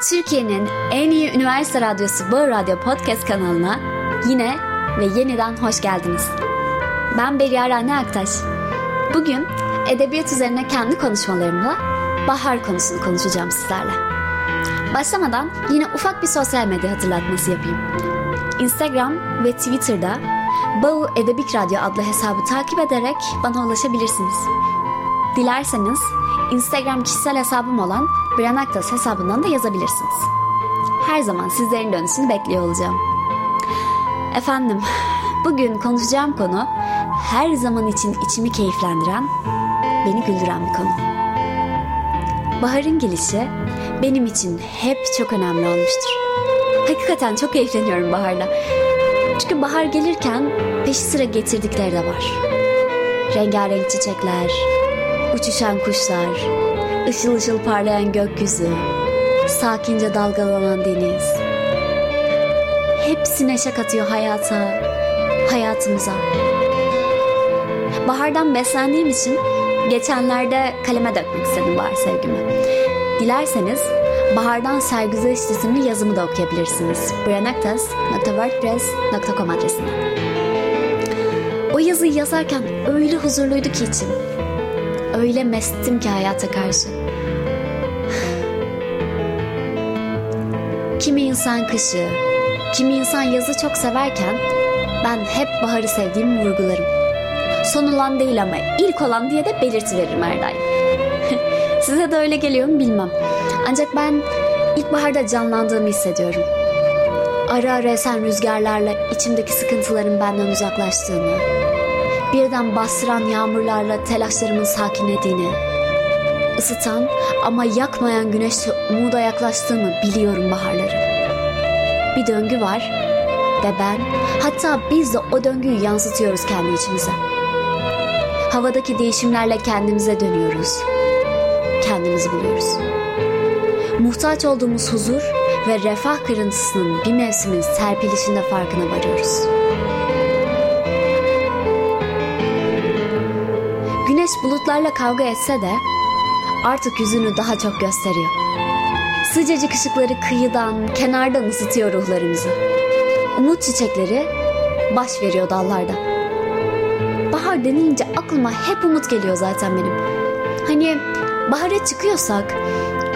Türkiye'nin en iyi üniversite radyosu Bağır Radyo Podcast kanalına yine ve yeniden hoş geldiniz. Ben Beriya Rane Aktaş. Bugün edebiyat üzerine kendi konuşmalarımla bahar konusunu konuşacağım sizlerle. Başlamadan yine ufak bir sosyal medya hatırlatması yapayım. Instagram ve Twitter'da Bağu Edebik Radyo adlı hesabı takip ederek bana ulaşabilirsiniz. Dilerseniz Instagram kişisel hesabım olan Brian Aktas hesabından da yazabilirsiniz. Her zaman sizlerin dönüşünü bekliyor olacağım. Efendim, bugün konuşacağım konu her zaman için içimi keyiflendiren, beni güldüren bir konu. Baharın gelişi benim için hep çok önemli olmuştur. Hakikaten çok keyifleniyorum baharda. Çünkü bahar gelirken peşi sıra getirdikleri de var. Rengarenk çiçekler, uçuşan kuşlar, ışıl ışıl parlayan gökyüzü, sakince dalgalanan deniz. Hepsi neşe katıyor hayata, hayatımıza. Bahardan beslendiğim için geçenlerde kaleme dökmek istedim bahar sevgimi. Dilerseniz Bahardan Sergüzel isimli yazımı da okuyabilirsiniz. brianaktas.wordpress.com adresinden. O yazıyı yazarken öyle huzurluydu ki içim. Öyle mestim ki hayata karşı. Kimi insan kışı, kimi insan yazı çok severken ben hep baharı sevdiğimi vurgularım. Son olan değil ama ilk olan diye de belirti daim. Size de öyle geliyor mu bilmem. Ancak ben ilkbaharda canlandığımı hissediyorum. Ara ara esen rüzgarlarla içimdeki sıkıntıların benden uzaklaştığını, birden bastıran yağmurlarla telaşlarımın sakinlediğini, ısıtan ama yakmayan güneşle umuda yaklaştığımı biliyorum baharları. Bir döngü var ve ben hatta biz de o döngüyü yansıtıyoruz kendi içimize. Havadaki değişimlerle kendimize dönüyoruz. Kendimizi buluyoruz. Muhtaç olduğumuz huzur ve refah kırıntısının bir mevsimin serpilişinde farkına varıyoruz. Güneş bulutlarla kavga etse de artık yüzünü daha çok gösteriyor. Sıcacık ışıkları kıyıdan, kenardan ısıtıyor ruhlarımızı. Umut çiçekleri baş veriyor dallarda. Bahar denilince aklıma hep umut geliyor zaten benim. Hani bahara çıkıyorsak,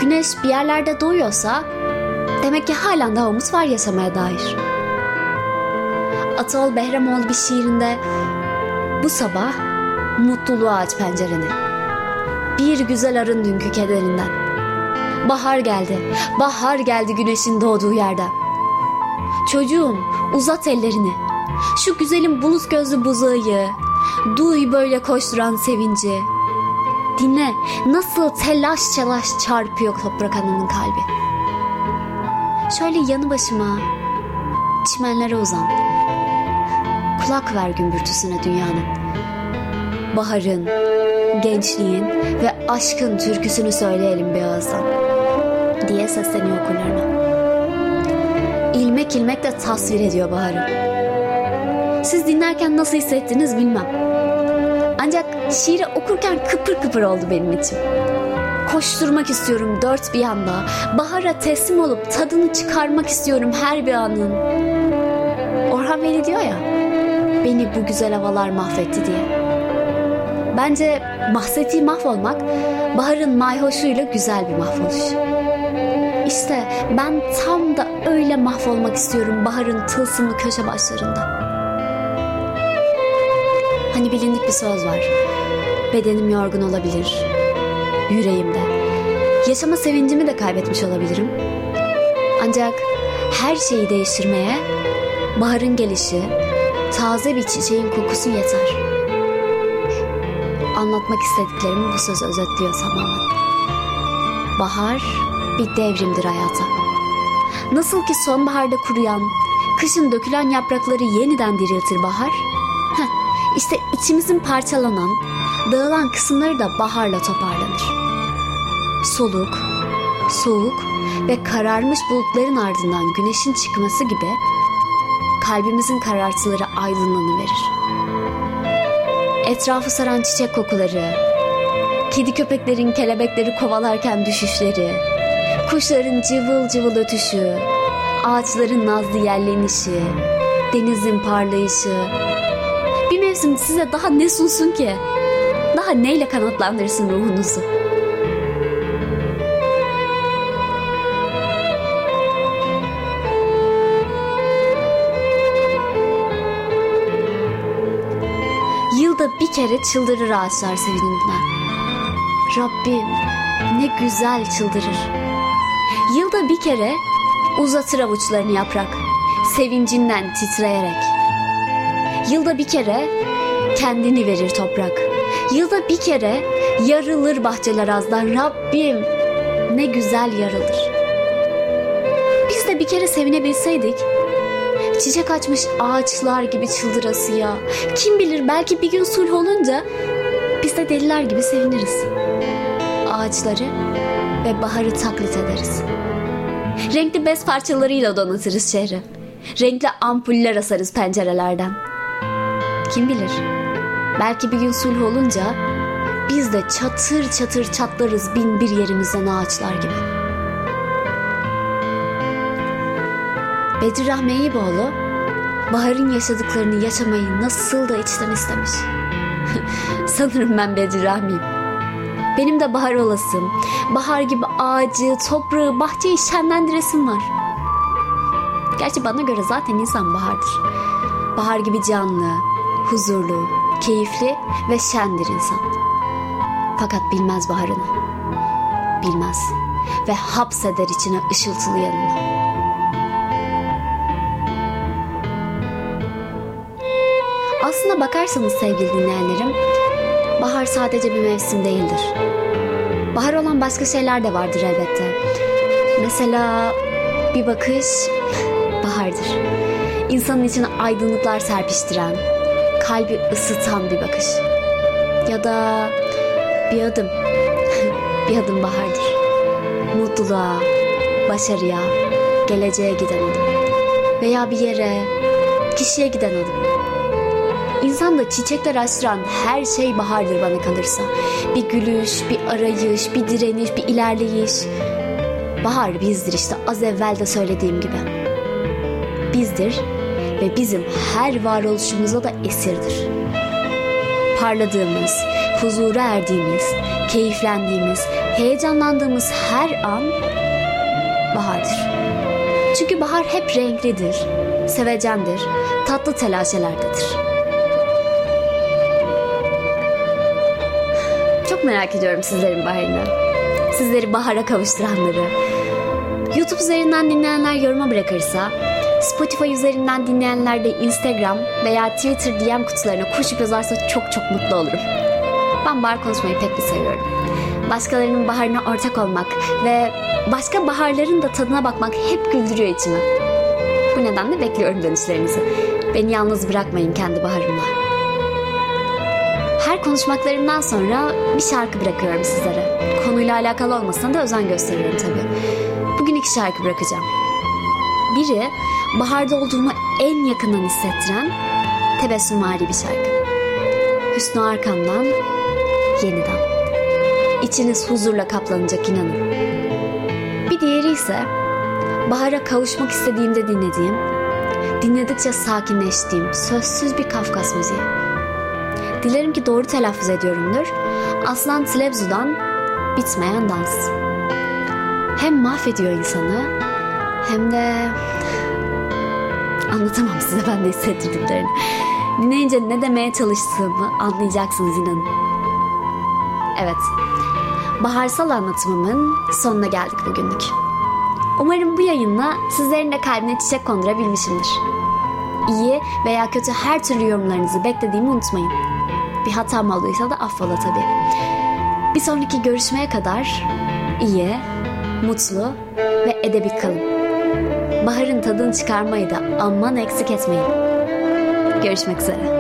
güneş bir yerlerde doğuyorsa demek ki halen daha umut var yaşamaya dair. Atol Behramoğlu bir şiirinde bu sabah mutluluğa aç pencereni. Bir güzel arın dünkü kederinden. Bahar geldi, bahar geldi güneşin doğduğu yerden. Çocuğum uzat ellerini. Şu güzelim bulut gözlü buzağıyı. Duy böyle koşturan sevinci. Dinle nasıl telaş telaş çarpıyor toprak ananın kalbi. Şöyle yanı başıma çimenlere uzan. Kulak ver gümbürtüsüne dünyanın. Baharın, gençliğin ve aşkın türküsünü söyleyelim bir ağızdan. Diye sesleniyor okurlarına. İlmek ilmek de tasvir ediyor baharı. Siz dinlerken nasıl hissettiniz bilmem. Ancak şiiri okurken kıpır kıpır oldu benim için. Koşturmak istiyorum dört bir yanda. Bahara teslim olup tadını çıkarmak istiyorum her bir anın. Orhan Veli diyor ya, beni bu güzel havalar mahvetti diye. Bence bahsettiği mahvolmak, baharın mayhoşuyla güzel bir mahvoluş. İşte ben tam da öyle mahvolmak istiyorum baharın tılsımlı köşe başlarında. Hani bilindik bir söz var. Bedenim yorgun olabilir. Yüreğimde. Yaşama sevincimi de kaybetmiş olabilirim. Ancak her şeyi değiştirmeye baharın gelişi, taze bir çiçeğin kokusu yeter. Anlatmak istediklerimi bu söz özetliyor tamamen. Bahar bir devrimdir hayata. Nasıl ki sonbaharda kuruyan, kışın dökülen yaprakları yeniden diriltir bahar, heh, işte içimizin parçalanan, dağılan kısımları da baharla toparlanır. Soluk, soğuk ve kararmış bulutların ardından güneşin çıkması gibi kalbimizin karartıları aydınlanıverir. Etrafı saran çiçek kokuları, kedi köpeklerin kelebekleri kovalarken düşüşleri, Kuşların cıvıl cıvıl ötüşü, ağaçların nazlı yerlenişi, denizin parlayışı. Bir mevsim size daha ne sunsun ki? Daha neyle kanatlandırsın ruhunuzu? Kere çıldırır ağaçlar sevincinden. Rabbim ne güzel çıldırır. Yılda bir kere uzatır avuçlarını yaprak, sevincinden titreyerek. Yılda bir kere kendini verir toprak. Yılda bir kere yarılır bahçeler azdan. Rabbim ne güzel yarılır. Biz de bir kere sevinebilseydik çiçek açmış ağaçlar gibi çıldırası ya. Kim bilir belki bir gün sulh olunca biz de deliler gibi seviniriz. Ağaçları ve baharı taklit ederiz. Renkli bez parçalarıyla donatırız şehri. Renkli ampuller asarız pencerelerden. Kim bilir belki bir gün sulh olunca biz de çatır çatır çatlarız bin bir yerimizden ağaçlar gibi. Bedir Rahmi Eyüboğlu Bahar'ın yaşadıklarını yaşamayı nasıl da içten istemiş. Sanırım ben Bedir Rahmi'yim. Benim de bahar olasım. Bahar gibi ağacı, toprağı, bahçeyi şenlendiresim var. Gerçi bana göre zaten insan bahardır. Bahar gibi canlı, huzurlu, keyifli ve şendir insan. Fakat bilmez baharını. Bilmez ve hapseder içine ışıltılı yanını. Aslına bakarsanız sevgili dinleyenlerim, bahar sadece bir mevsim değildir. Bahar olan başka şeyler de vardır elbette. Mesela bir bakış bahardır. İnsanın içine aydınlıklar serpiştiren, kalbi ısıtan bir bakış. Ya da bir adım, bir adım bahardır. Mutluluğa, başarıya, geleceğe giden adım. Veya bir yere, kişiye giden adım. İnsanda çiçekler açtıran her şey bahardır bana kalırsa. Bir gülüş, bir arayış, bir direniş, bir ilerleyiş. Bahar bizdir işte az evvel de söylediğim gibi. Bizdir ve bizim her varoluşumuza da esirdir. Parladığımız, huzura erdiğimiz, keyiflendiğimiz, heyecanlandığımız her an bahardır. Çünkü bahar hep renklidir, sevecendir, tatlı telaşelerdedir. Çok merak ediyorum sizlerin baharını. Sizleri bahara kavuşturanları. YouTube üzerinden dinleyenler yoruma bırakırsa, Spotify üzerinden dinleyenler de Instagram veya Twitter DM kutularına koşup yazarsa çok çok mutlu olurum. Ben bahar konuşmayı pek bir seviyorum. Başkalarının baharına ortak olmak ve başka baharların da tadına bakmak hep güldürüyor içimi. Bu nedenle bekliyorum dönüşlerinizi. Beni yalnız bırakmayın kendi baharımla. Konuşmaklarımdan sonra bir şarkı bırakıyorum sizlere. Konuyla alakalı olmasına da özen gösteriyorum tabii. Bugün iki şarkı bırakacağım. Biri baharda olduğumu en yakından hissettiren tebessümvari bir şarkı. Hüsnü Arkam'dan yeniden. İçiniz huzurla kaplanacak inanın. Bir diğeri ise bahara kavuşmak istediğimde dinlediğim, dinledikçe sakinleştiğim sözsüz bir Kafkas müziği. Dilerim ki doğru telaffuz ediyorumdur. Aslan Tilebzu'dan Bitmeyen Dans. Hem mahvediyor insanı hem de anlatamam size ben de hissettirdiklerini. Dinleyince ne demeye çalıştığımı anlayacaksınız inanın. Evet, baharsal anlatımımın sonuna geldik bugünlük. Umarım bu yayınla sizlerin de kalbine çiçek kondurabilmişimdir. İyi veya kötü her türlü yorumlarınızı beklediğimi unutmayın. Bir hatam olduysa da affola tabii. Bir sonraki görüşmeye kadar iyi, mutlu ve edebi kalın. Baharın tadını çıkarmayı da aman eksik etmeyin. Görüşmek üzere.